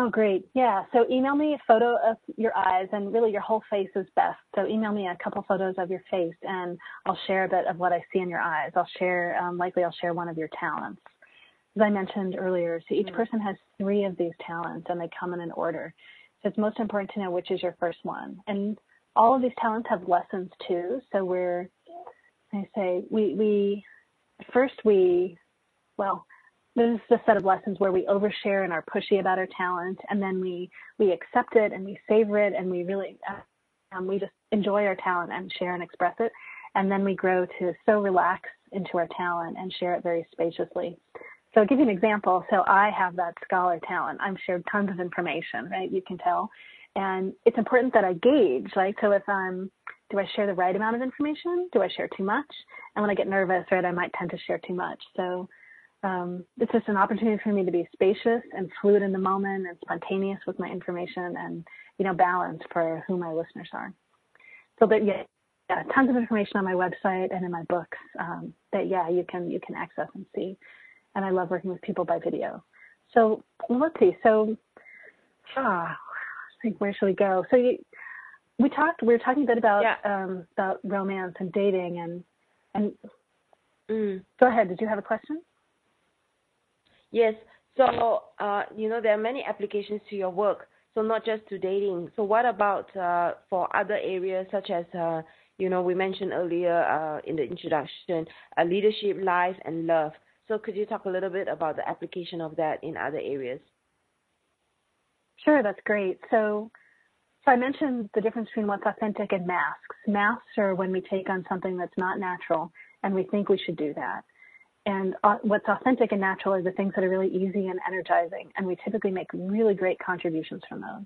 Oh, great. Yeah. So email me a photo of your eyes and really your whole face is best. So email me a couple photos of your face and I'll share a bit of what I see in your eyes. I'll share, um, likely I'll share one of your talents. As I mentioned earlier, so each person has three of these talents and they come in an order. So it's most important to know which is your first one. And all of these talents have lessons too. So we're, I say, we, we, first we, well, there's a set of lessons where we overshare and are pushy about our talent, and then we we accept it and we savor it, and we really um, we just enjoy our talent and share and express it, and then we grow to so relax into our talent and share it very spaciously. So I'll give you an example. So I have that scholar talent. I've shared tons of information, right? You can tell, and it's important that I gauge, right? So if I'm do I share the right amount of information? Do I share too much? And when I get nervous, right, I might tend to share too much. So um, it's just an opportunity for me to be spacious and fluid in the moment and spontaneous with my information and you know balanced for who my listeners are. So that yeah, yeah, tons of information on my website and in my books um, that yeah you can you can access and see. And I love working with people by video. So let's see. So ah, I think where should we go? So you, we talked. We were talking a bit about yeah. um, about romance and dating and and. Mm. Go ahead. Did you have a question? Yes. So, uh, you know, there are many applications to your work. So not just to dating. So what about uh, for other areas such as, uh, you know, we mentioned earlier uh, in the introduction, uh, leadership, life, and love. So could you talk a little bit about the application of that in other areas? Sure, that's great. So, so I mentioned the difference between what's authentic and masks. Masks are when we take on something that's not natural and we think we should do that. And uh, what's authentic and natural are the things that are really easy and energizing. And we typically make really great contributions from those.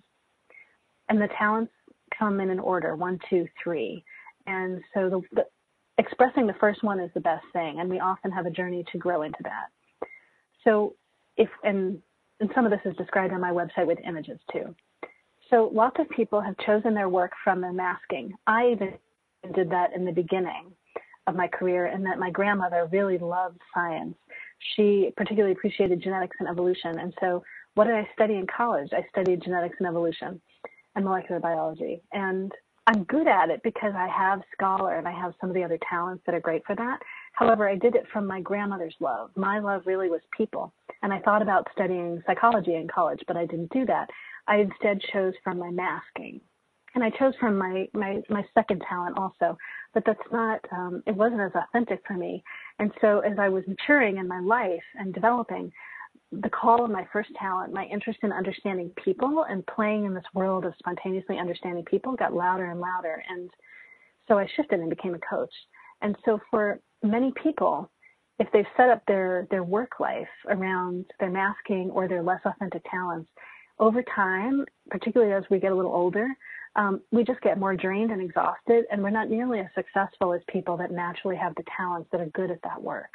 And the talents come in an order one, two, three. And so the, the, expressing the first one is the best thing. And we often have a journey to grow into that. So if, and, and some of this is described on my website with images too. So lots of people have chosen their work from their masking. I even did that in the beginning of my career and that my grandmother really loved science. She particularly appreciated genetics and evolution. And so what did I study in college? I studied genetics and evolution and molecular biology. And I'm good at it because I have scholar and I have some of the other talents that are great for that. However, I did it from my grandmother's love. My love really was people. And I thought about studying psychology in college, but I didn't do that. I instead chose from my masking and I chose from my my my second talent also, but that's not um, it wasn't as authentic for me. And so as I was maturing in my life and developing, the call of my first talent, my interest in understanding people and playing in this world of spontaneously understanding people got louder and louder. And so I shifted and became a coach. And so for many people, if they've set up their their work life around their masking or their less authentic talents, over time, particularly as we get a little older, um, we just get more drained and exhausted, and we're not nearly as successful as people that naturally have the talents that are good at that work.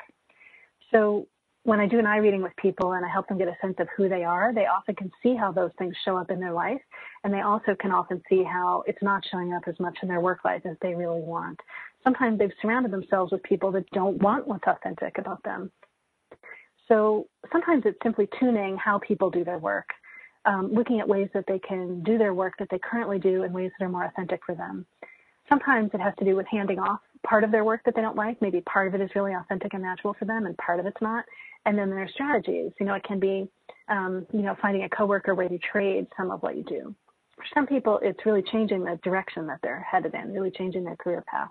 So when I do an eye reading with people and I help them get a sense of who they are, they often can see how those things show up in their life, and they also can often see how it's not showing up as much in their work life as they really want. Sometimes they've surrounded themselves with people that don't want what's authentic about them. So sometimes it's simply tuning how people do their work um, looking at ways that they can do their work that they currently do in ways that are more authentic for them. Sometimes it has to do with handing off part of their work that they don't like. Maybe part of it is really authentic and natural for them, and part of it's not. And then there are strategies. You know, it can be, um, you know, finding a coworker where you trade some of what you do. For some people, it's really changing the direction that they're headed in, really changing their career path.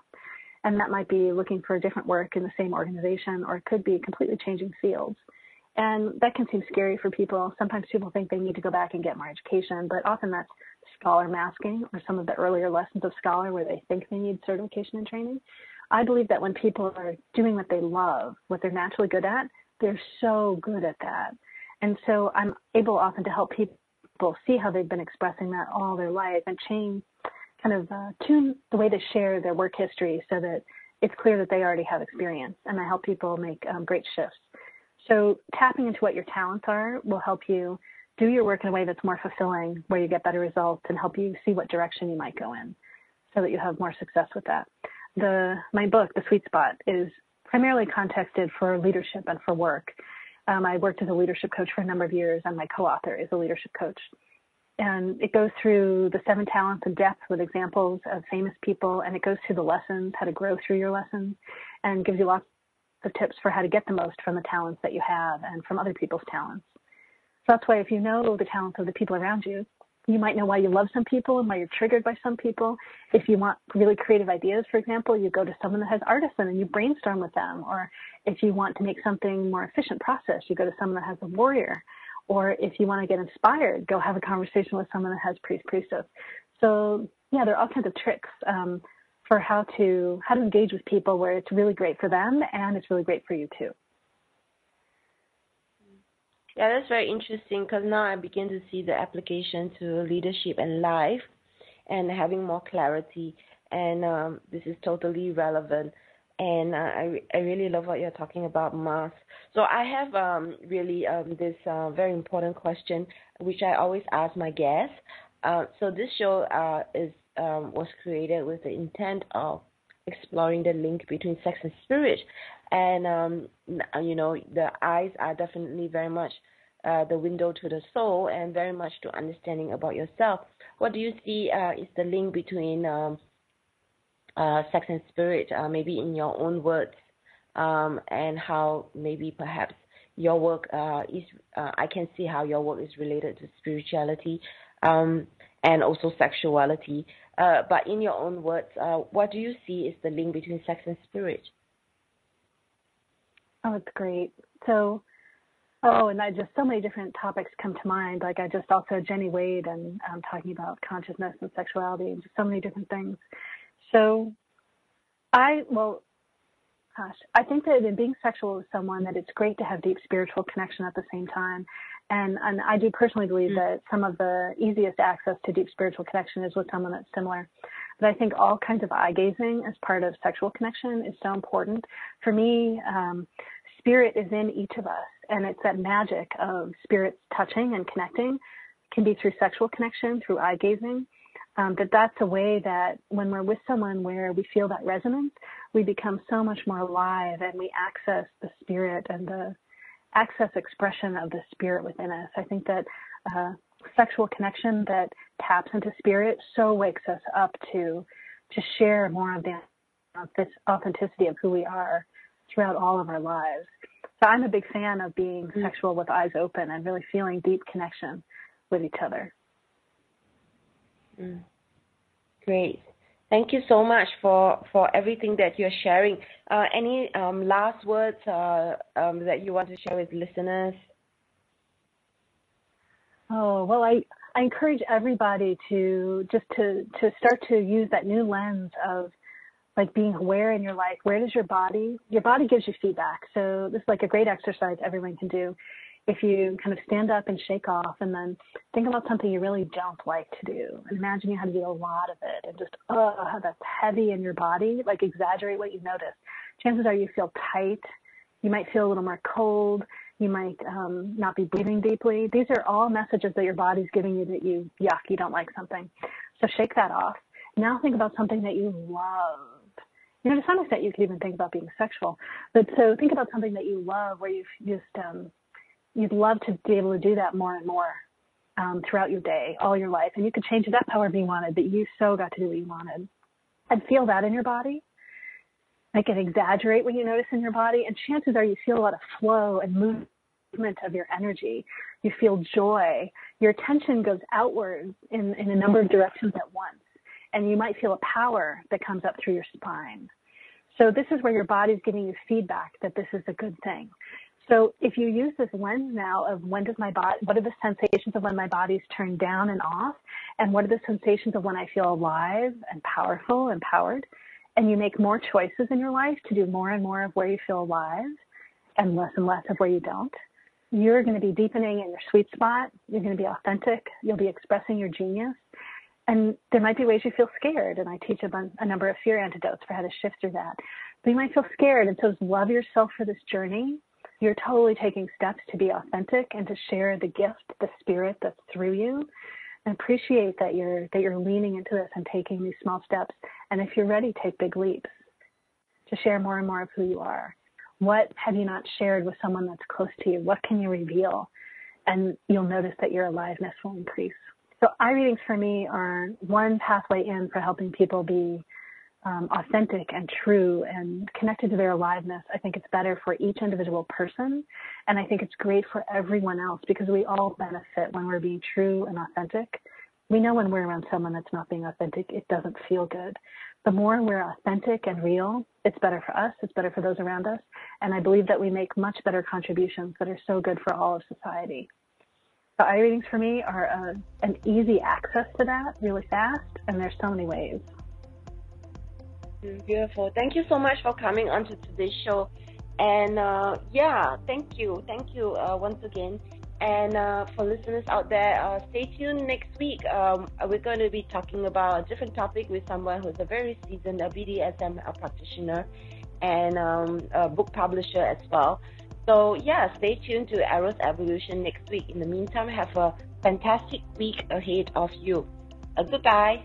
And that might be looking for different work in the same organization, or it could be completely changing fields. And that can seem scary for people. Sometimes people think they need to go back and get more education, but often that's scholar masking or some of the earlier lessons of scholar where they think they need certification and training. I believe that when people are doing what they love, what they're naturally good at, they're so good at that. And so I'm able often to help people see how they've been expressing that all their life and change, kind of uh, tune the way they share their work history so that it's clear that they already have experience. And I help people make um, great shifts. So tapping into what your talents are will help you do your work in a way that's more fulfilling, where you get better results and help you see what direction you might go in so that you have more success with that. The, my book, The Sweet Spot, is primarily contexted for leadership and for work. Um, I worked as a leadership coach for a number of years, and my co-author is a leadership coach. And it goes through the seven talents in depth with examples of famous people, and it goes through the lessons, how to grow through your lessons, and gives you lots of tips for how to get the most from the talents that you have and from other people's talents. So that's why if you know the talents of the people around you, you might know why you love some people and why you're triggered by some people. If you want really creative ideas, for example, you go to someone that has artisan and you brainstorm with them. Or if you want to make something more efficient process, you go to someone that has a warrior. Or if you want to get inspired, go have a conversation with someone that has priest priestess. So yeah, there are all kinds of tricks. Um, for how to how to engage with people where it's really great for them and it's really great for you too. Yeah, that's very interesting because now I begin to see the application to leadership and life and having more clarity and um, this is totally relevant. And uh, I I really love what you're talking about, Mars. So I have um, really um, this uh, very important question, which I always ask my guests. Uh, so this show uh, is um, was created with the intent of exploring the link between sex and spirit, and um, you know the eyes are definitely very much uh, the window to the soul and very much to understanding about yourself. What do you see uh, is the link between um, uh, sex and spirit, uh, maybe in your own words, um, and how maybe perhaps your work uh, is, uh, I can see how your work is related to spirituality um, and also sexuality. Uh, but in your own words, uh, what do you see is the link between sex and spirit? Oh, it's great. So, oh, and I just so many different topics come to mind. Like I just also Jenny Wade and um, talking about consciousness and sexuality and just so many different things. So, I well, gosh, I think that in being sexual with someone, that it's great to have deep spiritual connection at the same time. And and I do personally believe mm-hmm. that some of the easiest access to deep spiritual connection is with someone that's similar. But I think all kinds of eye gazing as part of sexual connection is so important. For me, um, spirit is in each of us, and it's that magic of spirits touching and connecting. It can be through sexual connection, through eye gazing. Um, that that's a way that when we're with someone where we feel that resonance, we become so much more alive and we access the spirit and the access expression of the spirit within us. I think that uh, sexual connection that taps into spirit so wakes us up to to share more of the of this authenticity of who we are throughout all of our lives. So I'm a big fan of being mm-hmm. sexual with eyes open and really feeling deep connection with each other. Mm. Great. Thank you so much for, for everything that you're sharing. Uh, any um, last words uh, um, that you want to share with listeners? Oh well, I I encourage everybody to just to to start to use that new lens of like being aware in your life. Where does your body? Your body gives you feedback. So this is like a great exercise everyone can do if you kind of stand up and shake off and then think about something you really don't like to do. And imagine you had to do a lot of it and just oh how that's heavy in your body. Like exaggerate what you notice. Chances are you feel tight. You might feel a little more cold. You might um, not be breathing deeply. These are all messages that your body's giving you that you yuck you don't like something. So shake that off. Now think about something that you love. You know to some extent you could even think about being sexual. But so think about something that you love where you've just um, you'd love to be able to do that more and more um, throughout your day, all your life. And you could change it up however you wanted, but you so got to do what you wanted. And feel that in your body. Make it exaggerate what you notice in your body. And chances are you feel a lot of flow and movement of your energy. You feel joy. Your attention goes outwards in, in a number of directions at once. And you might feel a power that comes up through your spine. So this is where your body's giving you feedback that this is a good thing. So if you use this lens now of when does my body, what are the sensations of when my body's turned down and off, and what are the sensations of when I feel alive and powerful, empowered, and you make more choices in your life to do more and more of where you feel alive and less and less of where you don't, you're going to be deepening in your sweet spot. You're going to be authentic. You'll be expressing your genius. And there might be ways you feel scared, and I teach a, a number of fear antidotes for how to shift through that. But you might feel scared, and so love yourself for this journey you're totally taking steps to be authentic and to share the gift, the spirit that's through you. And appreciate that you're that you're leaning into this and taking these small steps. And if you're ready, take big leaps to share more and more of who you are. What have you not shared with someone that's close to you? What can you reveal? And you'll notice that your aliveness will increase. So eye readings for me are one pathway in for helping people be um, authentic and true and connected to their aliveness, I think it's better for each individual person. And I think it's great for everyone else because we all benefit when we're being true and authentic. We know when we're around someone that's not being authentic, it doesn't feel good. The more we're authentic and real, it's better for us, it's better for those around us. And I believe that we make much better contributions that are so good for all of society. The eye readings for me are a, uh, an easy access to that really fast, and there's so many ways. Beautiful. Thank you so much for coming onto today's show. And uh, yeah, thank you. Thank you uh, once again And uh, for listeners out there, uh, stay tuned next week. Um, we're going to be talking about a different topic with someone who's a very seasoned BDSM practitioner and um, a book publisher as well. So, yeah, stay tuned to Eros Evolution next week. In the meantime, have a fantastic week ahead of you. Uh, goodbye.